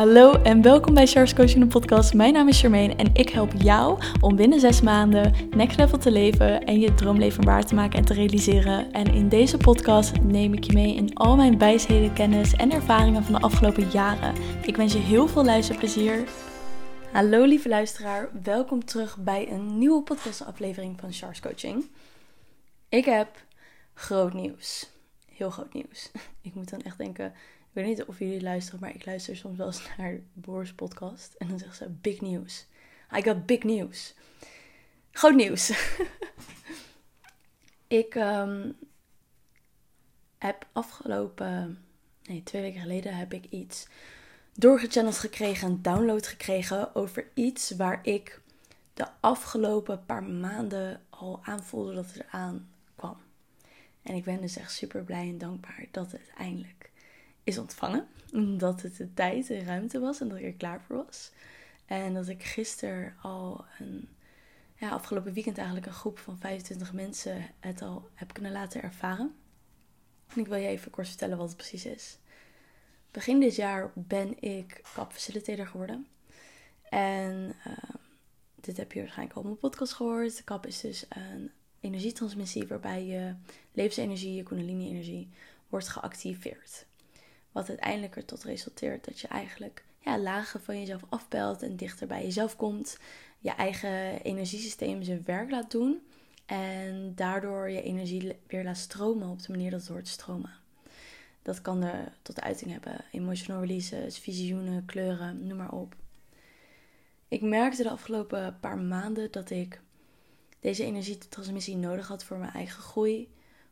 Hallo en welkom bij Charles Coaching podcast. Mijn naam is Charmaine en ik help jou om binnen zes maanden next level te leven en je droomleven waar te maken en te realiseren. En in deze podcast neem ik je mee in al mijn wijsheden, kennis en ervaringen van de afgelopen jaren. Ik wens je heel veel luisterplezier. Hallo lieve luisteraar, welkom terug bij een nieuwe podcastaflevering van Charles Coaching. Ik heb groot nieuws. Heel groot nieuws. Ik moet dan echt denken, ik weet niet of jullie luisteren, maar ik luister soms wel eens naar Boris podcast. En dan zegt ze big news. I got big news. Groot nieuws. ik um, heb afgelopen, nee, twee weken geleden heb ik iets doorgechanneld gekregen, een download gekregen over iets waar ik de afgelopen paar maanden al aanvoelde dat het eraan kwam. En ik ben dus echt super blij en dankbaar dat het eindelijk ontvangen. Dat het de tijd en ruimte was en dat ik er klaar voor was. En dat ik gisteren al een, ja, afgelopen weekend eigenlijk een groep van 25 mensen het al heb kunnen laten ervaren. En ik wil je even kort vertellen wat het precies is. Begin dit jaar ben ik CAP facilitator geworden. En uh, dit heb je waarschijnlijk al op mijn podcast gehoord. CAP is dus een energietransmissie waarbij je levensenergie, je kundalini-energie, wordt geactiveerd. Wat uiteindelijk er tot resulteert dat je eigenlijk ja, lagen van jezelf afbelt en dichter bij jezelf komt. Je eigen energiesysteem zijn werk laat doen. En daardoor je energie weer laat stromen op de manier dat het hoort stromen. Dat kan er tot uiting hebben. Emotional releases, visioenen, kleuren, noem maar op. Ik merkte de afgelopen paar maanden dat ik deze energietransmissie nodig had voor mijn eigen groei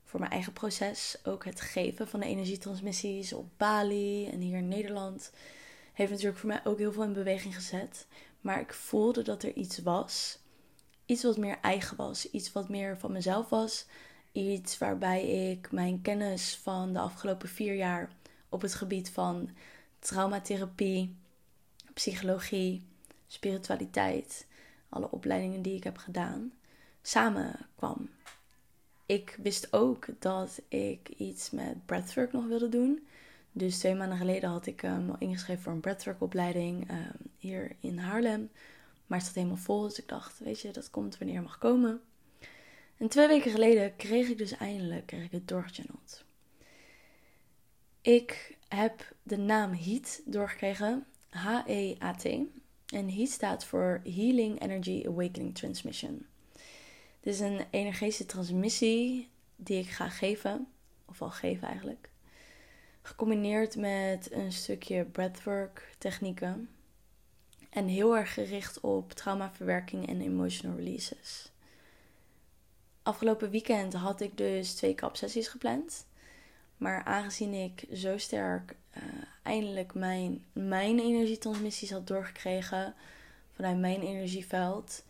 voor mijn eigen proces. Ook het geven van de energietransmissies op Bali en hier in Nederland heeft natuurlijk voor mij ook heel veel in beweging gezet. Maar ik voelde dat er iets was. Iets wat meer eigen was. Iets wat meer van mezelf was. Iets waarbij ik mijn kennis van de afgelopen vier jaar op het gebied van traumatherapie, psychologie, spiritualiteit, alle opleidingen die ik heb gedaan, samenkwam ik wist ook dat ik iets met breathwork nog wilde doen. Dus twee maanden geleden had ik um, ingeschreven voor een breathwork opleiding um, hier in Haarlem. Maar het zat helemaal vol, dus ik dacht, weet je, dat komt wanneer het mag komen. En twee weken geleden kreeg ik dus eindelijk het doorgechanneld. Ik heb de naam HEAT doorgekregen, H-E-A-T. En HEAT staat voor Healing Energy Awakening Transmission. Dit is een energetische transmissie die ik ga geven, of al geven eigenlijk. Gecombineerd met een stukje breathwork technieken. En heel erg gericht op traumaverwerking en emotional releases. Afgelopen weekend had ik dus twee kapsessies gepland. Maar aangezien ik zo sterk uh, eindelijk mijn, mijn energietransmissies had doorgekregen vanuit mijn energieveld,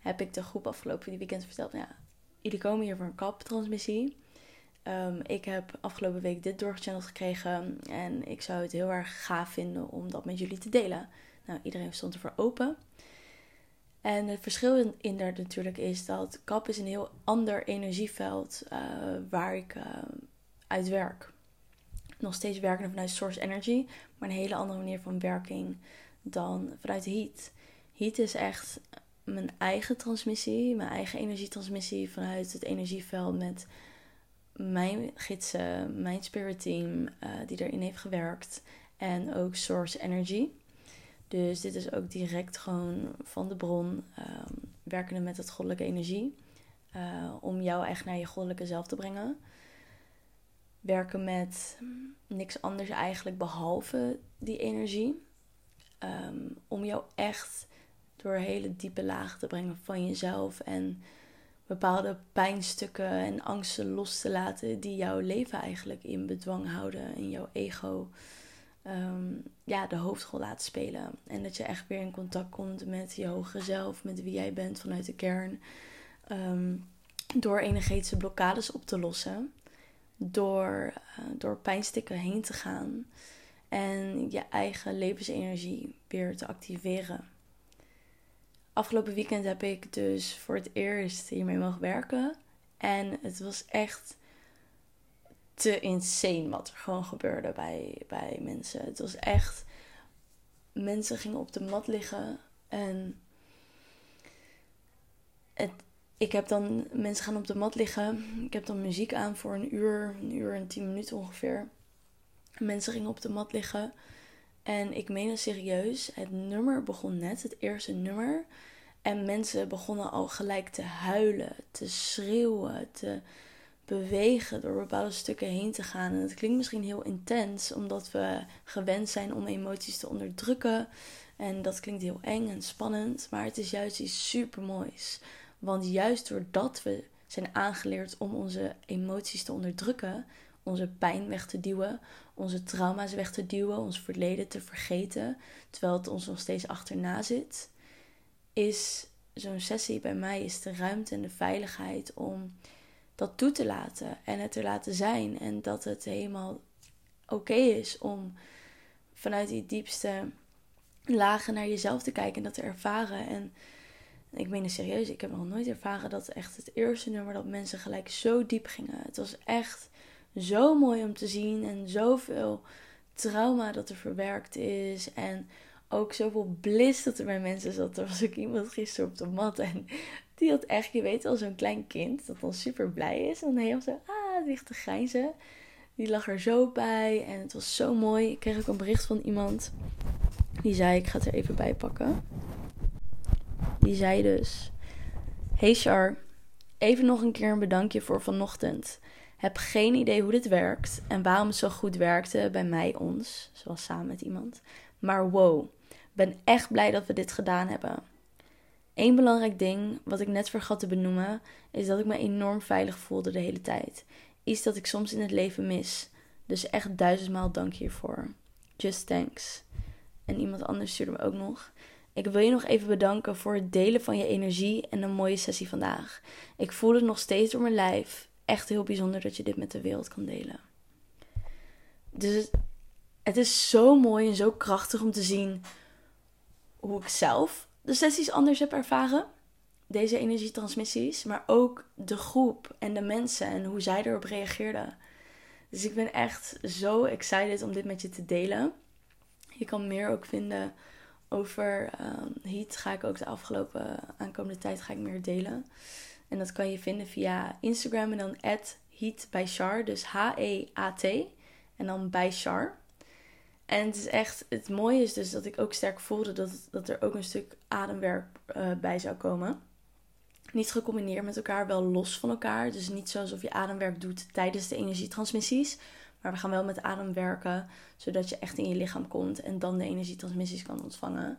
heb ik de groep afgelopen weekend verteld. Ja, jullie komen hier voor een kaptransmissie. Um, ik heb afgelopen week dit doorgechanneld gekregen. En ik zou het heel erg gaaf vinden om dat met jullie te delen. Nou, iedereen stond ervoor open. En het verschil in, daar natuurlijk is dat kap is een heel ander energieveld uh, waar ik uh, uit werk. Nog steeds werken vanuit source energy, maar een hele andere manier van werking dan vanuit heat. Heat is echt mijn eigen transmissie, mijn eigen energietransmissie vanuit het energieveld met mijn gidsen, mijn spirit team uh, die erin heeft gewerkt en ook Source Energy. Dus dit is ook direct gewoon van de bron, um, werkende met het goddelijke energie, uh, om jou echt naar je goddelijke zelf te brengen. Werken met niks anders eigenlijk behalve die energie. Um, om jou echt door hele diepe lagen te brengen van jezelf en bepaalde pijnstukken en angsten los te laten die jouw leven eigenlijk in bedwang houden en jouw ego ehm, ja, de hoofdrol laten spelen. En dat je echt weer in contact komt met je hogere zelf, met wie jij bent vanuit de kern. Ehm, door energetische blokkades op te lossen. Door, uh, door pijnstukken heen te gaan. En je eigen levensenergie weer te activeren afgelopen weekend heb ik dus voor het eerst hiermee mogen werken. En het was echt te insane wat er gewoon gebeurde bij, bij mensen. Het was echt mensen gingen op de mat liggen en het, ik heb dan, mensen gaan op de mat liggen. Ik heb dan muziek aan voor een uur, een uur en tien minuten ongeveer. Mensen gingen op de mat liggen. En ik meen het serieus, het nummer begon net, het eerste nummer. En mensen begonnen al gelijk te huilen, te schreeuwen, te bewegen door bepaalde stukken heen te gaan. En het klinkt misschien heel intens, omdat we gewend zijn om emoties te onderdrukken. En dat klinkt heel eng en spannend, maar het is juist iets super moois. Want juist doordat we zijn aangeleerd om onze emoties te onderdrukken, onze pijn weg te duwen, onze trauma's weg te duwen, ons verleden te vergeten, terwijl het ons nog steeds achterna zit, is zo'n sessie bij mij is de ruimte en de veiligheid om dat toe te laten en het te laten zijn en dat het helemaal oké is om vanuit die diepste lagen naar jezelf te kijken en dat te ervaren en ik meen het serieus, ik heb nog nooit ervaren dat echt het eerste nummer dat mensen gelijk zo diep gingen. Het was echt zo mooi om te zien en zoveel trauma dat er verwerkt is. En ook zoveel bliss dat er bij mensen zat. Er was ook iemand gisteren op de mat en die had echt, je weet wel, zo'n klein kind dat dan super blij is. En heel zo, ah, ligt te. Die lag er zo bij en het was zo mooi. Ik kreeg ook een bericht van iemand die zei, ik ga het er even bij pakken. Die zei dus: Hey Char, even nog een keer een bedankje voor vanochtend. Heb geen idee hoe dit werkt en waarom het zo goed werkte bij mij, ons, zoals samen met iemand. Maar wow, ben echt blij dat we dit gedaan hebben. Eén belangrijk ding, wat ik net vergat te benoemen, is dat ik me enorm veilig voelde de hele tijd. Iets dat ik soms in het leven mis. Dus echt duizendmaal dank hiervoor. Just thanks. En iemand anders stuurde me ook nog. Ik wil je nog even bedanken voor het delen van je energie en een mooie sessie vandaag. Ik voel het nog steeds door mijn lijf. Echt heel bijzonder dat je dit met de wereld kan delen. Dus het is zo mooi en zo krachtig om te zien hoe ik zelf de sessies anders heb ervaren. Deze energietransmissies, maar ook de groep en de mensen en hoe zij erop reageerden. Dus ik ben echt zo excited om dit met je te delen. Je kan meer ook vinden over um, Heat ga ik ook de afgelopen aankomende tijd ga ik meer delen. En dat kan je vinden via Instagram en dan Heat bij Char. Dus H-E-A-T en dan bij Char. En het is echt, het mooie is dus dat ik ook sterk voelde dat, dat er ook een stuk ademwerk uh, bij zou komen. Niet gecombineerd met elkaar, wel los van elkaar. Dus niet zoals of je ademwerk doet tijdens de energietransmissies. Maar we gaan wel met adem werken, zodat je echt in je lichaam komt en dan de energietransmissies kan ontvangen.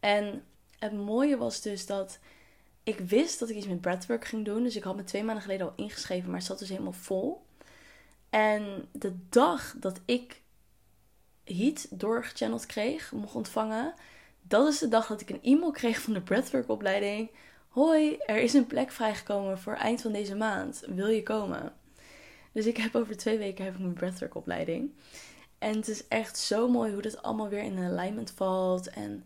En het mooie was dus dat ik wist dat ik iets met breathwork ging doen. Dus ik had me twee maanden geleden al ingeschreven, maar het zat dus helemaal vol. En de dag dat ik Heat doorgechanneld kreeg, mocht ontvangen, dat is de dag dat ik een e-mail kreeg van de breathwork opleiding. Hoi, er is een plek vrijgekomen voor eind van deze maand. Wil je komen? Dus ik heb over twee weken heb ik mijn breathwork opleiding. En het is echt zo mooi hoe dit allemaal weer in alignment valt. En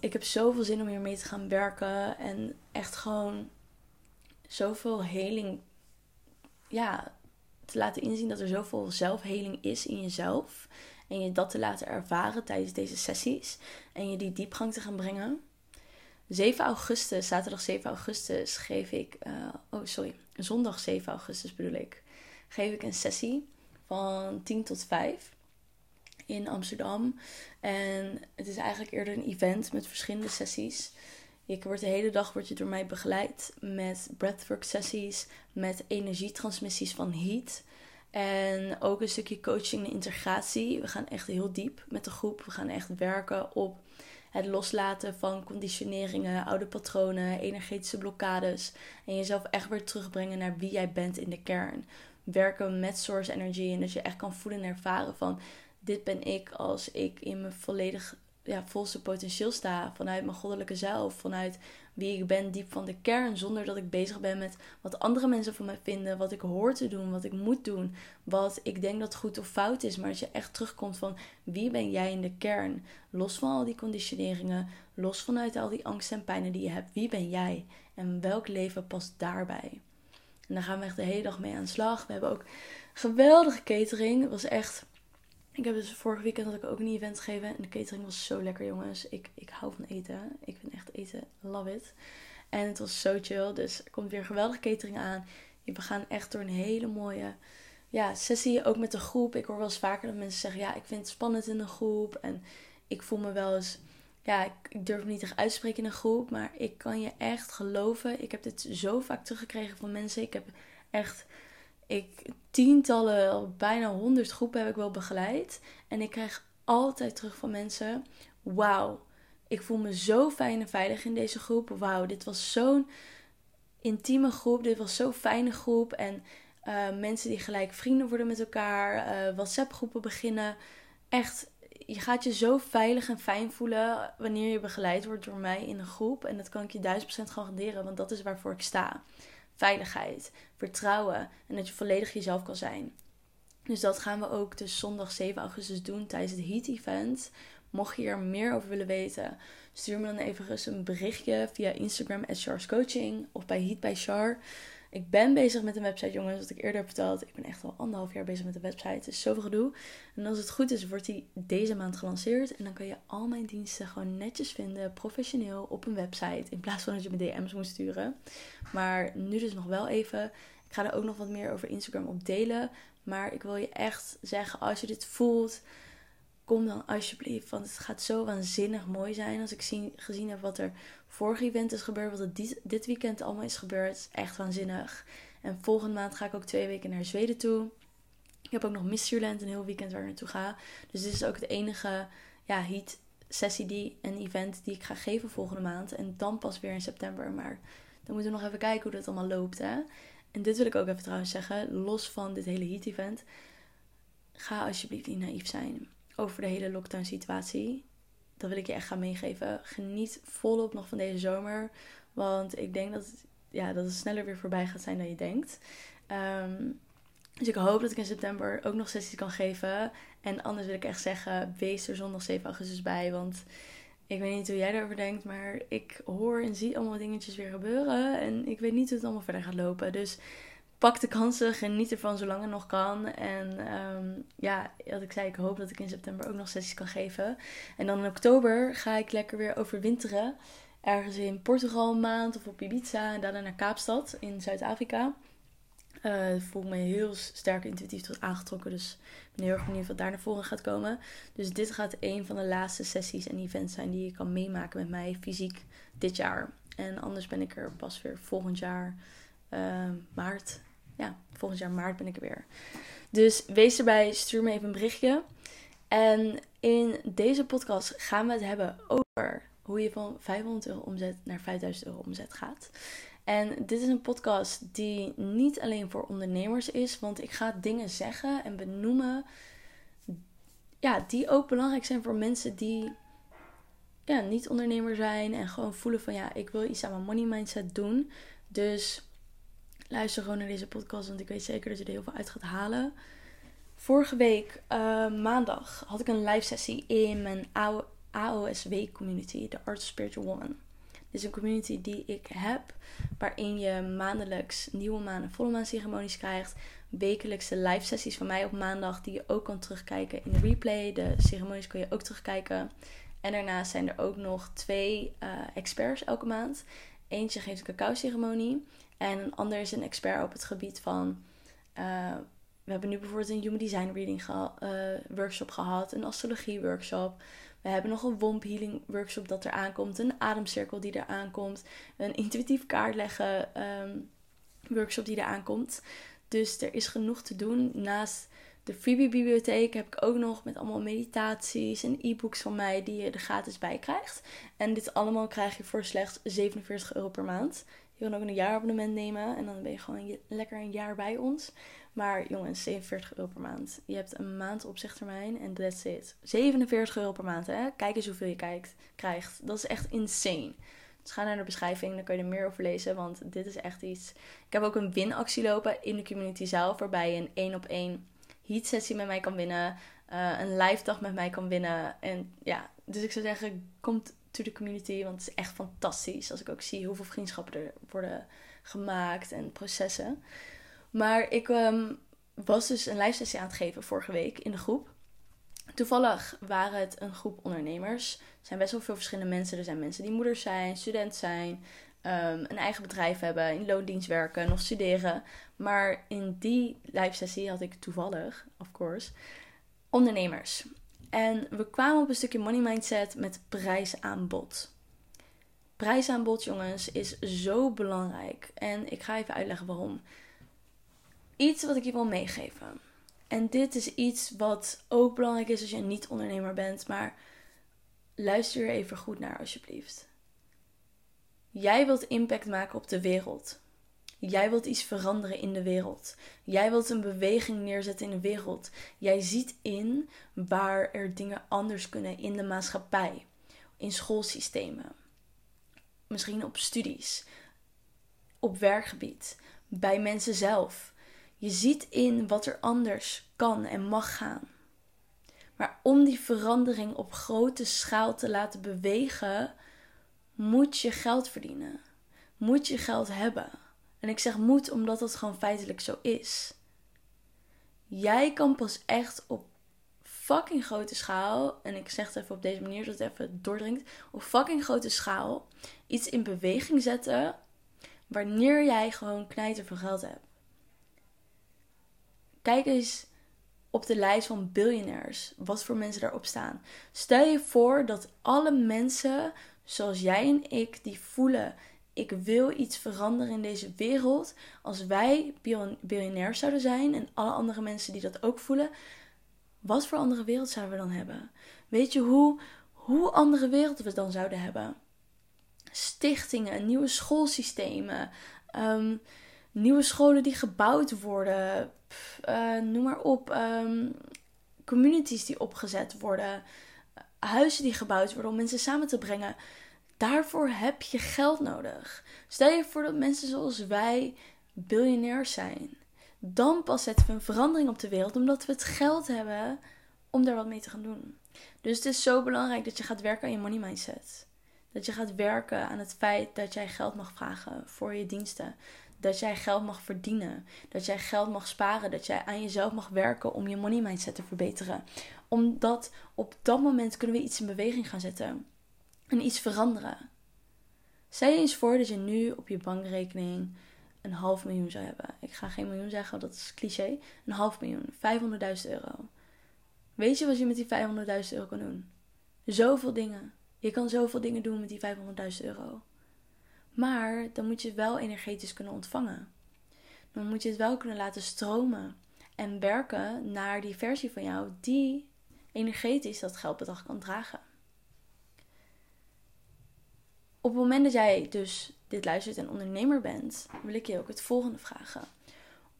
ik heb zoveel zin om hiermee te gaan werken. En echt gewoon zoveel heling. Ja, te laten inzien dat er zoveel zelfheling is in jezelf. En je dat te laten ervaren tijdens deze sessies. En je die diepgang te gaan brengen. 7 augustus, zaterdag 7 augustus, geef ik. Uh, oh, sorry. Zondag 7 augustus bedoel ik geef ik een sessie van 10 tot 5 in Amsterdam. En het is eigenlijk eerder een event met verschillende sessies. Je wordt de hele dag wordt je door mij begeleid met breathwork sessies, met energietransmissies van heat. En ook een stukje coaching en integratie. We gaan echt heel diep met de groep. We gaan echt werken op het loslaten van conditioneringen, oude patronen, energetische blokkades. En jezelf echt weer terugbrengen naar wie jij bent in de kern werken met source energy. En dat je echt kan voelen en ervaren van dit ben ik als ik in mijn volledig ja, volste potentieel sta. Vanuit mijn goddelijke zelf. Vanuit wie ik ben, diep van de kern. Zonder dat ik bezig ben met wat andere mensen van mij vinden. Wat ik hoor te doen, wat ik moet doen. Wat ik denk dat goed of fout is. Maar dat je echt terugkomt van wie ben jij in de kern. Los van al die conditioneringen. Los vanuit al die angsten en pijnen die je hebt. Wie ben jij? En welk leven past daarbij? En daar gaan we echt de hele dag mee aan de slag. We hebben ook geweldige catering. Het was echt Ik heb dus vorige weekend had ik ook een event gegeven. En de catering was zo lekker, jongens. Ik, ik hou van eten. Ik vind echt eten. Love it. En het was zo chill. Dus er komt weer geweldige catering aan. We gaan echt door een hele mooie ja, sessie. Ook met de groep. Ik hoor wel eens vaker dat mensen zeggen: Ja, ik vind het spannend in een groep. En ik voel me wel eens. Ja, ik, durf me niet echt uitspreken in een groep. Maar ik kan je echt geloven. Ik heb dit zo vaak teruggekregen van mensen. Ik heb echt ik tientallen, bijna honderd groepen heb ik wel begeleid. En ik krijg altijd terug van mensen: Wauw, ik voel me zo fijn en veilig in deze groep. Wauw, dit was zo'n intieme groep. Dit was zo'n fijne groep. En uh, mensen die gelijk vrienden worden met elkaar. Uh, WhatsApp-groepen beginnen. Echt, je gaat je zo veilig en fijn voelen wanneer je begeleid wordt door mij in een groep. En dat kan ik je duizend procent garanderen, want dat is waarvoor ik sta veiligheid, vertrouwen en dat je volledig jezelf kan zijn. Dus dat gaan we ook dus zondag 7 augustus doen tijdens het Heat Event. Mocht je er meer over willen weten, stuur me dan even een berichtje via Instagram at Coaching of bij Heat by Char. Ik ben bezig met een website, jongens. Wat ik eerder heb verteld. Ik ben echt al anderhalf jaar bezig met de website. Het is zoveel gedoe. En als het goed is, wordt die deze maand gelanceerd. En dan kan je al mijn diensten gewoon netjes vinden, professioneel, op een website. In plaats van dat je me DM's moet sturen. Maar nu dus nog wel even. Ik ga er ook nog wat meer over Instagram op delen. Maar ik wil je echt zeggen, als je dit voelt kom dan alsjeblieft. Want het gaat zo waanzinnig mooi zijn. Als ik zien, gezien heb wat er vorige event is gebeurd. Wat er dit, weekend allemaal is gebeurd. echt waanzinnig. En volgende maand ga ik ook twee weken naar Zweden toe. Ik heb ook nog Mysteryland een heel weekend waar ik naartoe ga. Dus dit is ook het enige ja, heat sessie die, een event die ik ga geven volgende maand. En dan pas weer in september. Maar dan moeten we nog even kijken hoe dat allemaal loopt. Hè? En dit wil ik ook even trouwens zeggen. Los van dit hele heat event. Ga alsjeblieft niet naïef zijn over de hele lockdown situatie. Dat wil ik je echt gaan meegeven. Geniet volop nog van deze zomer. Want ik denk dat het, ja, dat het sneller weer voorbij gaat zijn dan je denkt. Ehm, dus ik hoop dat ik in september ook nog sessies kan geven. En anders wil ik echt zeggen, wees er zondag 7 augustus bij. Want ik weet niet hoe jij erover denkt, maar ik hoor en zie allemaal dingetjes weer gebeuren. En ik weet niet hoe het allemaal verder gaat lopen. Dus pak de kansen, geniet ervan zolang het nog kan. En um, ja, wat ik zei, ik hoop dat ik in september ook nog sessies kan geven. En dan in oktober ga ik lekker weer overwinteren. Ergens in Portugal een maand of op Ibiza en daarna naar Kaapstad in Zuid-Afrika. Uh, voel me heel sterk intuïtief tot aangetrokken. Dus ik ben heel erg benieuwd wat daar naar voren gaat komen. Dus dit gaat een van de laatste sessies en events zijn die je kan meemaken met mij fysiek dit jaar. En anders ben ik er pas weer volgend jaar uh, maart ja, volgend jaar maart ben ik er weer. Dus wees erbij, stuur me even een berichtje. En in deze podcast gaan we het hebben over hoe je van 500 euro omzet naar 5000 euro omzet gaat. En dit is een podcast die niet alleen voor ondernemers is, want ik ga dingen zeggen en benoemen ja, die ook belangrijk zijn voor mensen die ja, niet ondernemer zijn en gewoon voelen van ja, ik wil iets aan mijn money mindset doen. Dus luister gewoon naar deze podcast, want ik weet zeker dat je er heel veel uit gaat halen. Vorige week, uh, maandag, had ik een live sessie in mijn AOSW community, de Art of Spiritual Woman. Dit is een community die ik heb, waarin je maandelijks nieuwe maan en volle maan ceremonies krijgt. Wekelijkse live sessies van mij op maandag, die je ook kan terugkijken in de replay. De ceremonies kun je ook terugkijken. En daarnaast zijn er ook nog twee uh, experts elke maand. Eentje geeft een cacao ceremonie en een ander is een expert op het gebied van. Uh, we hebben nu bijvoorbeeld een Human Design Reading ge uh, workshop gehad, een astrologie workshop. We hebben nog een womb healing workshop dat er aankomt, een ademcirkel die er aankomt, een intuïtief kaartleggen um, workshop die er aankomt. Dus er is genoeg te doen. Naast de freebie bibliotheek heb ik ook nog met allemaal meditaties en e-books van mij die je er gratis bij krijgt. En dit allemaal krijg je voor slechts 47 euro per maand. Je kan ook een jaarabonnement nemen en dan ben je gewoon lekker een jaar bij ons. Maar jongens, 47 euro per maand. Je hebt een maand opzichttermijn en that's it. 47 euro per maand, hè? Kijk eens hoeveel je kijkt, krijgt. Dat is echt insane. Dus ga naar de beschrijving, dan kun je er meer over lezen. Want dit is echt iets. Ik heb ook een winactie lopen in de community zelf. Waarbij je een één op één heat sessie met mij kan winnen. Uh, een live dag met mij kan winnen. En ja, dus ik zou zeggen, komt to the community. Want het is echt fantastisch. Als ik ook zie hoeveel vriendschappen er worden gemaakt en processen. Maar ik um, was dus een live sessie aan het geven vorige week in de groep. Toevallig waren het een groep ondernemers. Er zijn best wel veel verschillende mensen. Er zijn mensen die moeders zijn, student zijn, ehm, een eigen bedrijf hebben, in loondienst werken, nog studeren. Maar in die live sessie had ik toevallig, of course, ondernemers. En we kwamen op een stukje money mindset met prijsaanbod. Prijsaanbod, jongens, is zo belangrijk. En ik ga even uitleggen waarom. Iets wat ik je wil meegeven. En dit is iets wat ook belangrijk is als je een niet-ondernemer bent. Maar luister er even goed naar, alsjeblieft. Jij wilt impact maken op de wereld. Jij wilt iets veranderen in de wereld. Jij wilt een beweging neerzetten in de wereld. Jij ziet in waar er dingen anders kunnen in de maatschappij, in schoolsystemen, misschien op studies, op werkgebied, bij mensen zelf. Je ziet in wat er anders kan en mag gaan. Maar om die verandering op grote schaal te laten bewegen, moet je geld verdienen. Moet je geld hebben. En ik zeg moet omdat het gewoon feitelijk zo is. Jij kan pas echt op fucking grote schaal, en ik zeg het even op deze manier zodat het even doordringt, op fucking grote schaal iets in beweging zetten wanneer jij gewoon knijter van geld hebt. Kijk eens op de lijst van biljonairs, wat voor mensen daarop staan. Stel je voor dat alle mensen zoals jij en ik die voelen ik wil iets veranderen in deze wereld. Als wij biljonair zouden zijn en alle andere mensen die dat ook voelen, wat voor andere wereld zouden we dan hebben? Weet je hoe, hoe andere wereld we dan zouden hebben? Stichtingen, nieuwe schoolsystemen, ehm, nieuwe scholen die gebouwd worden, uh, noem maar op, um, communities die opgezet worden, huizen die gebouwd worden om mensen samen te brengen. Daarvoor heb je geld nodig. Stel je voor dat mensen zoals wij biljonairs zijn. Dan pas zetten we een verandering op de wereld omdat we het geld hebben om daar wat mee te gaan doen. Dus het is zo belangrijk dat je gaat werken aan je money mindset. Dat je gaat werken aan het feit dat jij geld mag vragen voor je diensten. Dat jij geld mag verdienen. Dat jij geld mag sparen. Dat jij aan jezelf mag werken om je money mindset te verbeteren. Omdat op dat moment kunnen we iets in beweging gaan zetten en iets veranderen. Stel je eens voor dat je nu op je bankrekening een half miljoen zou hebben. Ik ga geen miljoen zeggen, dat is cliché. Een half miljoen, 500.000 euro. Weet je wat je met die 500.000 euro kan doen? Zoveel dingen. Je kan zoveel dingen doen met die 500.000 euro. Maar dan moet je het wel energetisch kunnen ontvangen. Dan moet je het wel kunnen laten stromen. En werken naar die versie van jou die energetisch dat geldbedrag kan dragen. Op het moment dat jij dus dit luistert en ondernemer bent, wil ik je ook het volgende vragen.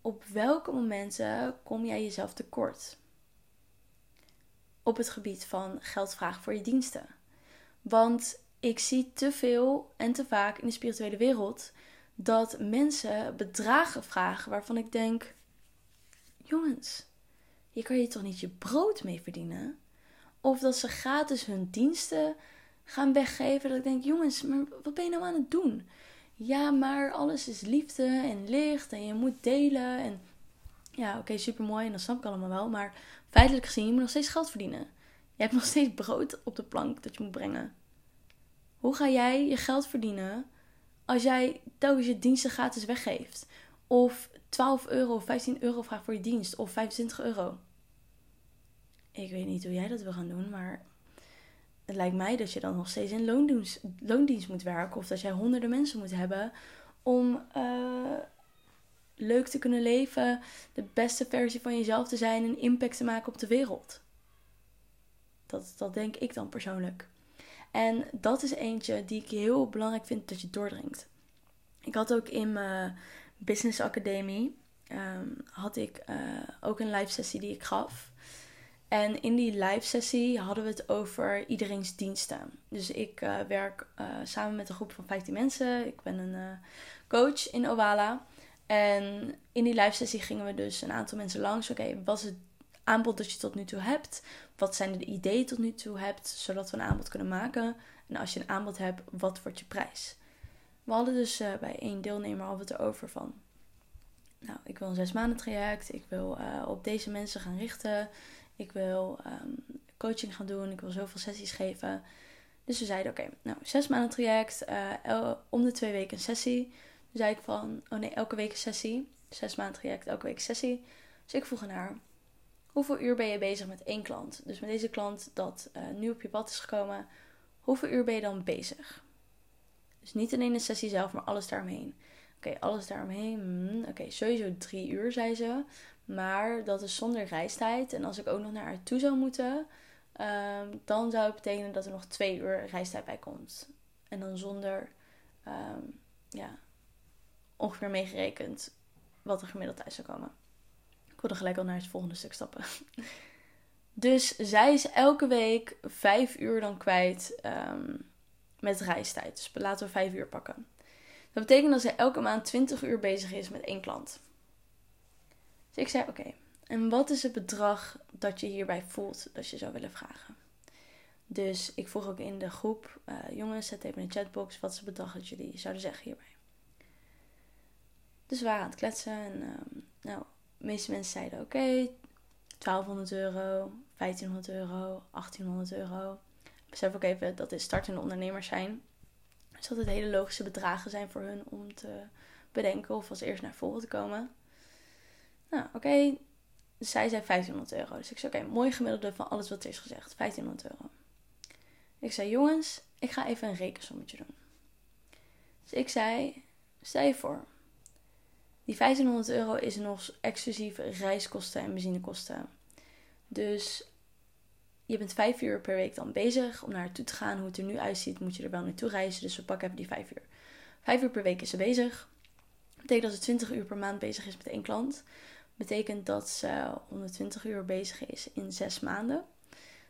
Op welke momenten kom jij jezelf tekort? Op het gebied van geld vragen voor je diensten. Want ik zie te veel en te vaak in de spirituele wereld dat mensen bedragen vragen waarvan ik denk: jongens, je kan je toch niet je brood mee verdienen? Of dat ze gratis hun diensten gaan weggeven. Dat ik denk, jongens, maar wat ben je nou aan het doen? Ja, maar alles is liefde en licht en je moet delen. En ja, oké, okay, super mooi en dat snap ik allemaal wel. Maar feitelijk gezien, je moet nog steeds geld verdienen. Je hebt nog steeds brood op de plank dat je moet brengen. Hoe ga jij je geld verdienen als jij telkens je diensten gratis weggeeft? Of 12 euro of 15 euro vraagt voor je dienst of 25 euro? Ik weet niet hoe jij dat wil gaan doen, maar het lijkt mij dat je dan nog steeds in loondienst, loondienst moet werken. Of dat jij honderden mensen moet hebben om uh, leuk te kunnen leven, de beste versie van jezelf te zijn en impact te maken op de wereld. Dat, dat denk ik dan persoonlijk. En dat is eentje die ik heel belangrijk vind dat je doordringt. Ik had ook in mijn business academie um, had ik uh, ook een live sessie die ik gaf. En in die live sessie hadden we het over iedereen's diensten. Dus ik uh, werk uh, samen met een groep van 15 mensen. Ik ben een uh, coach in Owala. En in die live sessie gingen we dus een aantal mensen langs. Oké, wat is het aanbod dat je tot nu toe hebt? Wat zijn de ideeën tot nu toe hebt? Zodat we een aanbod kunnen maken. En als je een aanbod hebt, wat wordt je prijs? We hadden dus bij één deelnemer al het erover van... Nou, ik wil een zes maanden traject. Ik wil op deze mensen gaan richten. Ik wil um, coaching gaan doen. Ik wil zoveel sessies geven. Dus we zeiden, oké, nou, zes maanden traject. Uh, om de twee weken een sessie. Toen zei ik van, oh nee, elke week een sessie. Zes maanden traject, elke week een sessie. Dus ik vroeg aan haar, hoeveel uur ben je bezig met één klant? Dus met deze klant dat uh, nu op je pad is gekomen, hoeveel uur ben je dan bezig? Dus niet alleen de sessie zelf, maar alles daaromheen. Oké, alles daaromheen. Hmm, oké, sowieso drie uur, zei ze. Maar dat is zonder reistijd. En als ik ook nog naar haar toe zou moeten, ehm, dan zou het betekenen dat er nog twee uur reistijd bij komt. En dan zonder, ehm, ja, ongeveer meegerekend wat er gemiddeld thuis zou komen. Ik wilde gelijk al naar het volgende stuk stappen. Dus zij is elke week vijf uur dan kwijt um, met reistijd. Dus laten we vijf uur pakken. Dat betekent dat zij elke maand 20 uur bezig is met één klant. Dus ik zei: Oké, en wat is het bedrag dat je hierbij voelt dat je zou willen vragen? Dus ik vroeg ook in de groep: uh, Jongens, zet even in de chatbox. Wat is het bedrag dat jullie zouden zeggen hierbij? Dus we waren aan het kletsen. En um, nou, de meeste mensen zeiden: Oké, 1200 euro, 1500 euro, 1800 euro. Besef ook even dat dit startende ondernemers zijn. Dus dat het hele logische bedragen zijn voor hun om te bedenken of als eerst naar voren te komen. Nou, oké. Dus zij zei 1500 euro. Dus ik zei, oké, mooi gemiddelde van alles wat er is gezegd. 1500 euro. Ik zei, jongens, ik ga even een rekensommetje doen. Dus ik zei, stel je voor, die 1500 euro is nog exclusief reiskosten en benzinekosten. Dus je bent vijf uur per week dan bezig om naar naartoe te gaan. Hoe het er nu uitziet, moet je er wel naartoe reizen. Dus we pakken even die vijf uur. Vijf uur per week is ze bezig. Dat betekent dat ze 20 uur per maand bezig is met één klant. Betekent dat ze 120 uur bezig is in zes maanden.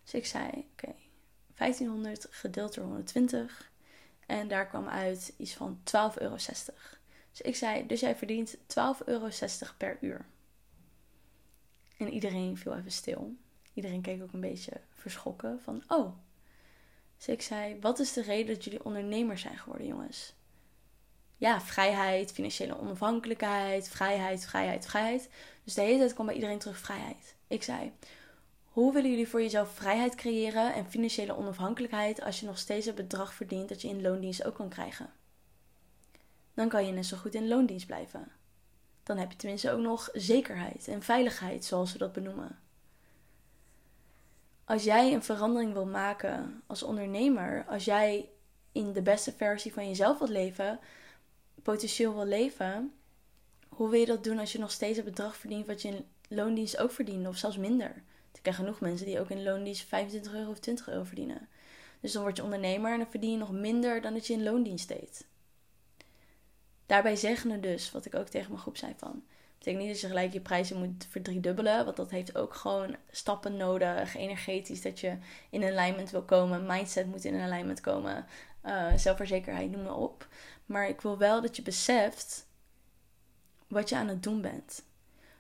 Dus ik zei, oké, 1500 gedeeld door 120. En daar kwam uit iets van 12,60 euro. Dus ik zei, dus jij verdient 12,60 euro per uur. En iedereen viel even stil. Iedereen keek ook een beetje verschrokken van, oh. Dus ik zei, wat is de reden dat jullie ondernemers zijn geworden, jongens? Ja, vrijheid, financiële onafhankelijkheid, vrijheid, vrijheid, vrijheid. Dus de hele tijd kwam bij iedereen terug vrijheid. Ik zei, hoe willen jullie voor jezelf vrijheid creëren en financiële onafhankelijkheid als je nog steeds het bedrag verdient dat je in loondienst ook kan krijgen? Dan kan je net zo goed in loondienst blijven. Dan heb je tenminste ook nog zekerheid en veiligheid, zoals ze dat benoemen als jij een verandering wil maken als ondernemer, als jij in de beste versie van jezelf wilt leven, potentieel wil leven, hoe wil je dat doen als je nog steeds het bedrag verdient wat je in loondienst ook verdient, of zelfs minder? Ik ken genoeg mensen die ook in loondienst 25 euro of 20 euro verdienen. Dus dan word je ondernemer en dan verdien je nog minder dan dat je in loondienst deed. Daarbij zeggen we dus, wat ik ook tegen mijn groep zei van, betekent niet dat je gelijk je prijzen moet verdriedubbelen. Want dat heeft ook gewoon stappen nodig. Energetisch dat je in alignment wil komen. Mindset moet in alignment komen. Uh, zelfverzekerheid, noem maar op. Maar ik wil wel dat je beseft wat je aan het doen bent.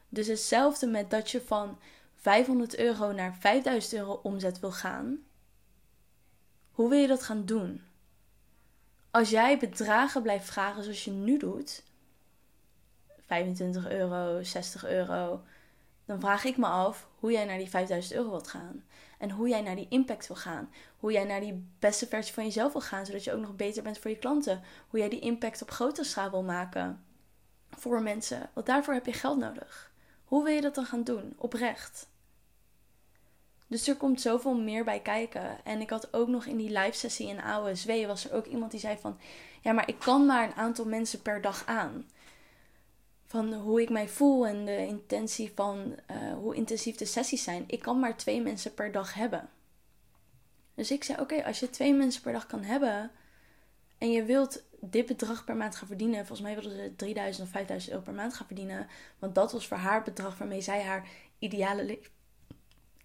Dus hetzelfde met dat je van 500 euro naar 5000 euro omzet wil gaan. Hoe wil je dat gaan doen? Als jij bedragen blijft vragen zoals je nu doet, 25 euro, 60 euro. Dan vraag ik me af hoe jij naar die 5000 euro wilt gaan. En hoe jij naar die impact wil gaan. Hoe jij naar die beste versie van jezelf wil gaan, zodat je ook nog beter bent voor je klanten. Hoe jij die impact op grotere schaal wil maken voor mensen. Want daarvoor heb je geld nodig. Hoe wil je dat dan gaan doen? Oprecht. Dus er komt zoveel meer bij kijken. En ik had ook nog in die live sessie in AOSW was er ook iemand die zei van... Ja, maar ik kan maar een aantal mensen per dag aan van hoe ik mij voel en de intentie van uh, hoe intensief de sessies zijn. Ik kan maar twee mensen per dag hebben. Dus ik zei: Oké, als je twee mensen per dag kan hebben en je wilt dit bedrag per maand gaan verdienen, volgens mij wilde ze 3000 of 5000 euro per maand gaan verdienen, want dat was voor haar het bedrag waarmee zij haar ideale, leven,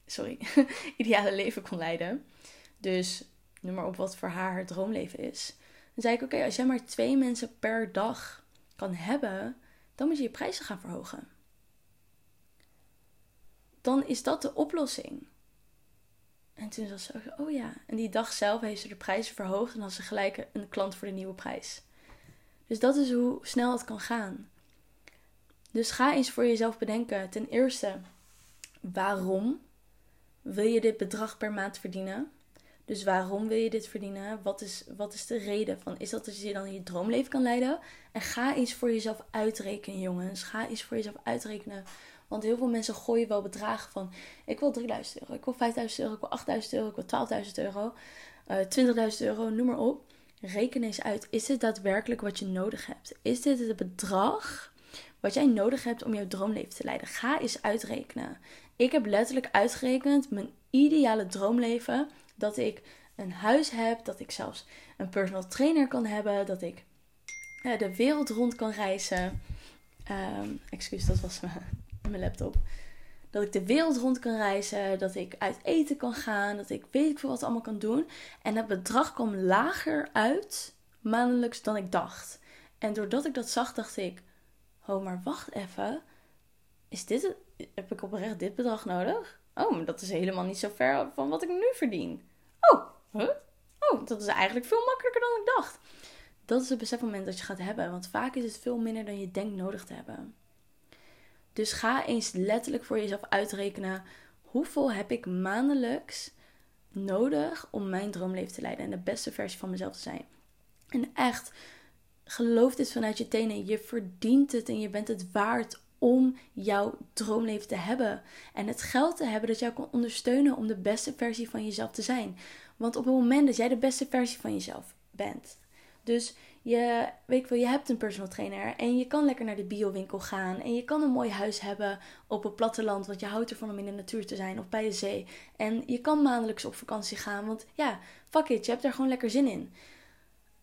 sorry, ideale leven kon leiden. Dus noem maar op wat voor haar het droomleven is. Dan zei ik: Oké, als jij maar twee mensen per dag kan hebben dan moet je je prijzen gaan verhogen. Dan is dat de oplossing. En toen was ze, oh ja. En die dag zelf heeft ze de prijzen verhoogd en had ze gelijk een klant voor de nieuwe prijs. Dus dat is hoe snel het kan gaan. Dus ga eens voor jezelf bedenken. Ten eerste, waarom wil je dit bedrag per maand verdienen? Dus waarom wil je dit verdienen? Wat is, wat is de reden van? Is dat dat je dan je droomleven kan leiden? En ga eens voor jezelf uitrekenen, jongens. Ga eens voor jezelf uitrekenen. Want heel veel mensen gooien wel bedragen van: ik wil 3000 euro, ik wil 5000 euro, ik wil 8000 euro, ik wil 12.000 euro, uh, 20.000 euro, noem maar op. Reken eens uit: is dit daadwerkelijk wat je nodig hebt? Is dit het bedrag wat jij nodig hebt om jouw droomleven te leiden? Ga eens uitrekenen. Ik heb letterlijk uitgerekend mijn ideale droomleven dat ik een huis heb, dat ik zelfs een personal trainer kan hebben, dat ik de wereld rond kan reizen. Um, excuus, dat was mijn, laptop. Dat ik de wereld rond kan reizen, dat ik uit eten kan gaan, dat ik weet ik veel wat allemaal kan doen. En het bedrag kwam lager uit maandelijks dan ik dacht. En doordat ik dat zag, dacht ik: Oh, maar wacht even. Is dit? Heb ik oprecht dit bedrag nodig? Oh, dat is helemaal niet zo ver van wat ik nu verdien. Oh? Oh, dat is eigenlijk veel makkelijker dan ik dacht. Dat is het besefmoment dat je gaat hebben. Want vaak is het veel minder dan je denkt nodig te hebben. Dus ga eens letterlijk voor jezelf uitrekenen. Hoeveel heb ik maandelijks nodig om mijn droomleven te leiden en de beste versie van mezelf te zijn? En echt, geloof dit vanuit je tenen. Je verdient het en je bent het waard om jouw droomleven te hebben. En het geld te hebben dat jou kan ondersteunen om de beste versie van jezelf te zijn. Want op het moment dat jij de beste versie van jezelf bent. Dus je, weet wel, je hebt een personal trainer en je kan lekker naar de biowinkel gaan. En je kan een mooi huis hebben op het platteland, want je houdt ervan om in de natuur te zijn of bij de zee. En je kan maandelijks op vakantie gaan, want ja, fuck it, je hebt daar gewoon lekker zin in.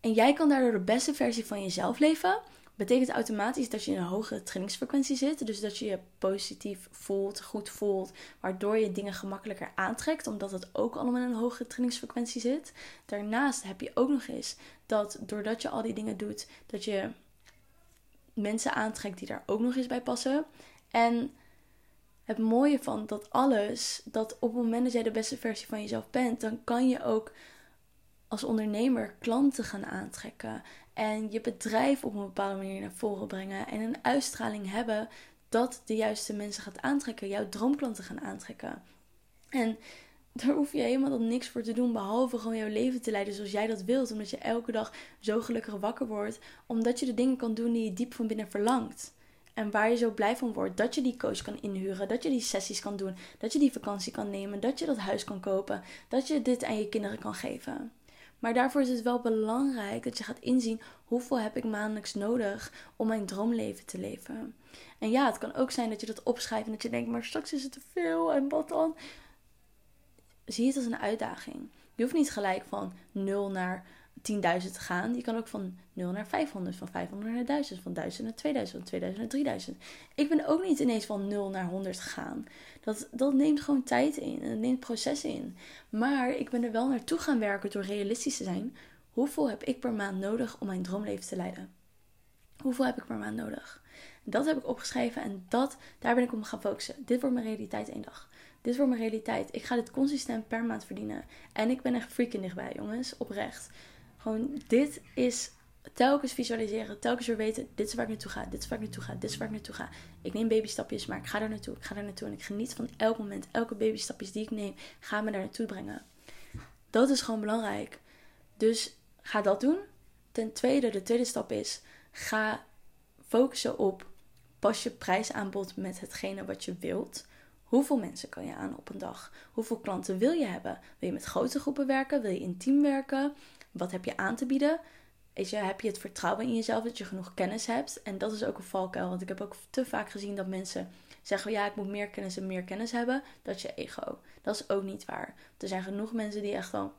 En jij kan daardoor de beste versie van jezelf leven betekent automatisch dat je in een hogere trainingsfrequentie zit. Dus dat je je positief voelt, goed voelt, waardoor je dingen gemakkelijker aantrekt, omdat het ook allemaal in een hogere trainingsfrequentie zit. Daarnaast heb je ook nog eens dat doordat je al die dingen doet, dat je mensen aantrekt die daar ook nog eens bij passen. En het mooie van dat alles, dat op het moment dat jij de beste versie van jezelf bent, dan kan je ook als ondernemer klanten gaan aantrekken en je bedrijf op een bepaalde manier naar voren brengen en een uitstraling hebben dat de juiste mensen gaat aantrekken, jouw droomklanten gaan aantrekken. En daar hoef je helemaal dan niks voor te doen, behalve gewoon jouw leven te leiden zoals jij dat wilt, omdat je elke dag zo gelukkig wakker wordt, omdat je de dingen kan doen die je diep van binnen verlangt. En waar je zo blij van wordt, dat je die coach kan inhuren, dat je die sessies kan doen, dat je die vakantie kan nemen, dat je dat huis kan kopen, dat je dit aan je kinderen kan geven. Maar daarvoor is het wel belangrijk dat je gaat inzien hoeveel heb ik maandelijks nodig om mijn droomleven te leven. En ja, het kan ook zijn dat je dat opschrijft en dat je denkt, maar straks is het te veel en wat dan? Zie het als een uitdaging. Je hoeft niet gelijk van 0 naar 10.000 te gaan. Je kan ook van 0 naar 500, van 500 naar 1000, van 1000 naar 2000, van 2000 naar 3000. Ik ben ook niet ineens van 0 naar 100 gegaan. Dat, dat neemt gewoon tijd in en neemt processen in. Maar ik ben er wel naartoe gaan werken door realistisch te zijn. Hoeveel heb ik per maand nodig om mijn droomleven te leiden? Hoeveel heb ik per maand nodig? Dat heb ik opgeschreven en dat, daar ben ik op gaan focussen. Dit wordt mijn realiteit één dag. Dit wordt mijn realiteit. Ik ga dit consistent per maand verdienen. En ik ben echt freaking dichtbij, jongens. Oprecht. Gewoon, dit is telkens visualiseren, telkens weer weten, dit is waar ik naartoe ga, dit is waar ik naartoe ga, dit is waar ik naartoe ga. Ik neem babystapjes, maar ik ga daar naartoe, ik ga daar naartoe en ik geniet van elk moment, elke babystapjes die ik neem, ga me daar naartoe brengen. Dat is gewoon belangrijk. Dus ga dat doen. Ten tweede, de tweede stap is, ga focussen op, pas je prijsaanbod met hetgene wat je wilt. Hoeveel mensen kan je aan op een dag? Hoeveel klanten wil je hebben? Wil je met grote groepen werken? Wil je intiem werken? Wat heb je aan te bieden? Weet je, heb je het vertrouwen in jezelf dat je genoeg kennis hebt? En dat is ook een valkuil, want ik heb ook te vaak gezien dat mensen zeggen: ja, ik moet meer kennis en meer kennis hebben. Dat is je ego. Dat is ook niet waar. Er zijn genoeg mensen die echt wel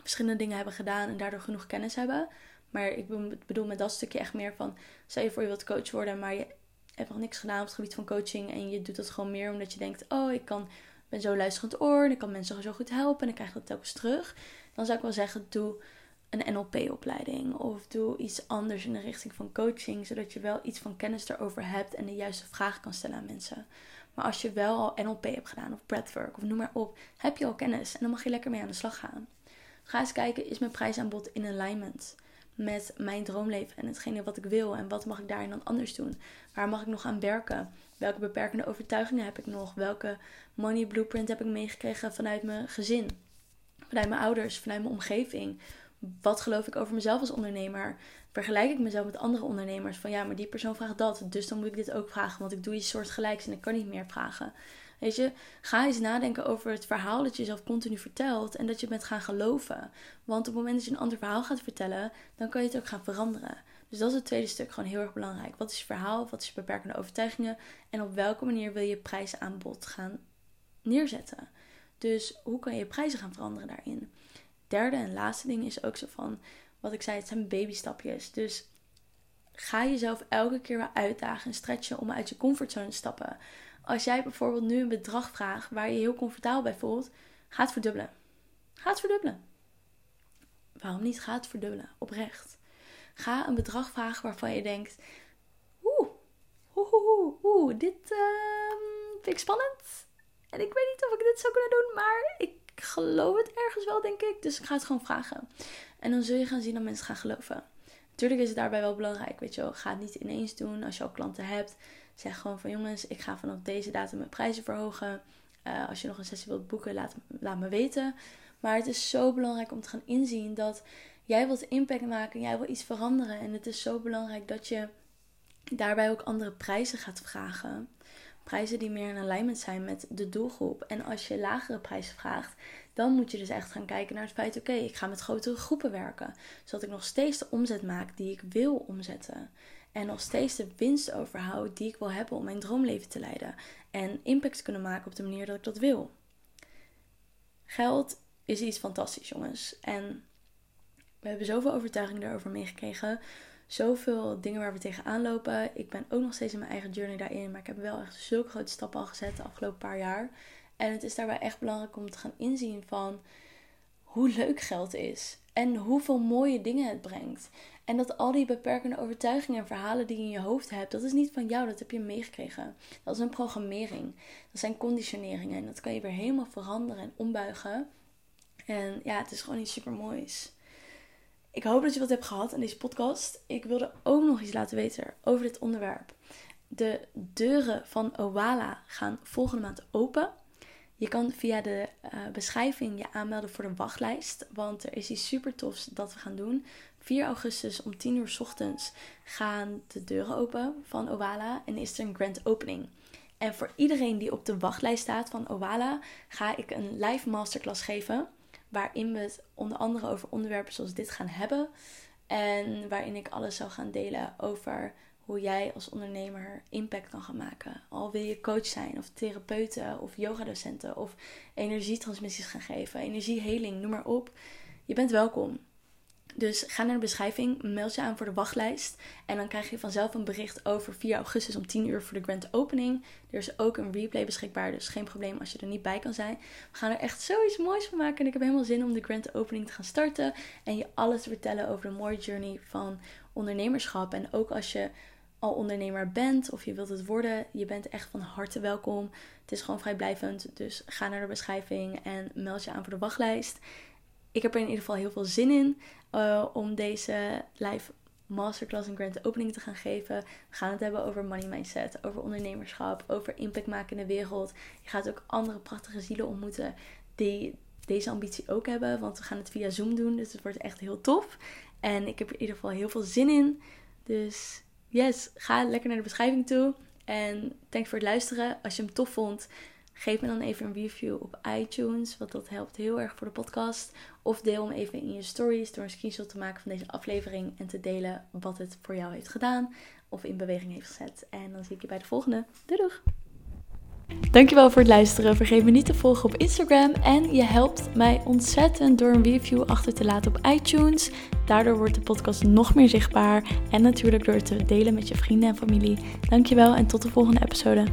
verschillende dingen hebben gedaan en daardoor genoeg kennis hebben. Maar ik bedoel met dat stukje echt meer van: stel je voor je wilt coach worden, maar je hebt nog niks gedaan op het gebied van coaching en je doet dat gewoon meer omdat je denkt: oh, ik kan, ben zo luisterend oor en ik kan mensen zo goed helpen en ik krijg dat telkens terug. Dan zou ik wel zeggen: doe een NLP-opleiding of doe iets anders in de richting van coaching, zodat je wel iets van kennis erover hebt en de juiste vragen kan stellen aan mensen. Maar als je wel al NLP hebt gedaan of breathwork of noem maar op, heb je al kennis en dan mag je lekker mee aan de slag gaan. Ga eens kijken, is mijn prijsaanbod in alignment met mijn droomleven en hetgene wat ik wil en wat mag ik daarin dan anders doen? Waar mag ik nog aan werken? Welke beperkende overtuigingen heb ik nog? Welke money blueprint heb ik meegekregen vanuit mijn gezin? Vanuit mijn ouders, vanuit mijn omgeving? Wat geloof ik over mezelf als ondernemer? Vergelijk ik mezelf met andere ondernemers? Van ja, maar die persoon vraagt dat, dus dan moet ik dit ook vragen, want ik doe iets soortgelijks en ik kan niet meer vragen. Weet je, ga eens nadenken over het verhaal dat je zelf continu vertelt en dat je bent gaan geloven. Want op het moment dat je een ander verhaal gaat vertellen, dan kan je het ook gaan veranderen. Dus dat is het tweede stuk gewoon heel erg belangrijk. Wat is je verhaal? Wat is je beperkende overtuigingen? En op welke manier wil je prijsaanbod gaan neerzetten? Dus hoe kan je prijzen gaan veranderen daarin? Derde en laatste ding is ook zo van, wat ik zei, het zijn babystapjes. Dus ga jezelf elke keer weer uitdagen en stretchen om uit je comfortzone te stappen. Als jij bijvoorbeeld nu een bedrag vraagt waar je, heel comfortabel bij voelt, ga het verdubbelen. Ga het verdubbelen. Waarom niet? Ga het verdubbelen. Oprecht. Ga een bedrag vragen waarvan je denkt: oeh, oeh, oeh, oeh, dit uh, vind ik spannend. En ik weet niet of ik dit zou kunnen doen, maar ik geloof het ergens wel, denk ik. Dus ik ga het gewoon vragen. En dan zul je gaan zien dat mensen gaan geloven. Natuurlijk is het daarbij wel belangrijk, weet je wel. Ga het niet ineens doen als je al klanten hebt. Zeg gewoon van jongens, ik ga vanaf deze datum mijn prijzen verhogen. Uh, als je nog een sessie wilt boeken, laat, laat me weten. Maar het is zo belangrijk om te gaan inzien dat jij wilt impact maken, jij wil iets veranderen. En het is zo belangrijk dat je daarbij ook andere prijzen gaat vragen. Prijzen die meer in alignment zijn met de doelgroep. En als je lagere prijzen vraagt, dan moet je dus echt gaan kijken naar het feit: oké, ik ga met grotere groepen werken. Zodat ik nog steeds de omzet maak die ik wil omzetten. En nog steeds de winst overhoud die ik wil hebben om mijn droomleven te leiden. En impact kunnen maken op de manier dat ik dat wil. Geld is iets fantastisch, jongens. En we hebben zoveel overtuiging daarover meegekregen. Zoveel dingen waar we tegenaan lopen. Ik ben ook nog steeds in mijn eigen journey daarin. Maar ik heb wel echt zulke grote stappen al gezet de afgelopen paar jaar. En het is daarbij echt belangrijk om te gaan inzien van hoe leuk geld is. En hoeveel mooie dingen het brengt. En dat al die beperkende overtuigingen en verhalen die je in je hoofd hebt, dat is niet van jou, dat heb je meegekregen. Dat is een programmering. Dat zijn conditioneringen. En dat kan je weer helemaal veranderen en ombuigen. En ja, het is gewoon iets super moois. Ik hoop dat je wat hebt gehad aan deze podcast. Ik wilde ook nog iets laten weten over dit onderwerp. De deuren van Owala gaan volgende maand open. Je kan via de uh, beschrijving je aanmelden voor de wachtlijst. Want er is iets super tofs dat we gaan doen. 4 augustus om 10 uur ochtends gaan de deuren open van Owala. En is er een grand opening. En voor iedereen die op de wachtlijst staat van Owala, ga ik een live masterclass geven. Waarin we het onder andere over onderwerpen zoals dit gaan hebben. En waarin ik alles zal gaan delen over hoe jij als ondernemer impact kan gaan maken. Al wil je coach zijn, of therapeuten, of yogadocenten, of energietransmissies gaan geven, energieheling, noem maar op. Je bent welkom. Dus ga naar de beschrijving, meld je aan voor de wachtlijst. En dan krijg je vanzelf een bericht over 4 augustus om 10 uur voor de grand opening. Er is ook een replay beschikbaar, dus geen probleem als je er niet bij kan zijn. We gaan er echt zoiets moois van maken. En ik heb helemaal zin om de grand opening te gaan starten. En je alles te vertellen over de mooie journey van ondernemerschap. En ook als je al ondernemer bent of je wilt het worden, je bent echt van harte welkom. Het is gewoon vrijblijvend. Dus ga naar de beschrijving en meld je aan voor de wachtlijst. Ik heb er in ieder geval heel veel zin in uh, om deze live masterclass en grand opening te gaan geven. We gaan het hebben over money mindset, over ondernemerschap, over impact maken in de wereld. Je gaat ook andere prachtige zielen ontmoeten die deze ambitie ook hebben, want we gaan het via Zoom doen, dus het wordt echt heel tof. En ik heb er in ieder geval heel veel zin in. Dus yes, ga lekker naar de beschrijving toe. En thanks voor het luisteren. Als je hem tof vond, geef me dan even een review op iTunes, want dat helpt heel erg voor de podcast. Of deel hem even in je stories door een screenshot te maken van deze aflevering en te delen wat het voor jou heeft gedaan of in beweging heeft gezet. En dan zie ik je bij de volgende. Doei doeg! Dankjewel voor het luisteren. Vergeet me niet te volgen op Instagram. En je helpt mij ontzettend door een review achter te laten op iTunes. Daardoor wordt de podcast nog meer zichtbaar. En natuurlijk door het te delen met je vrienden en familie. Dankjewel en tot de volgende episode.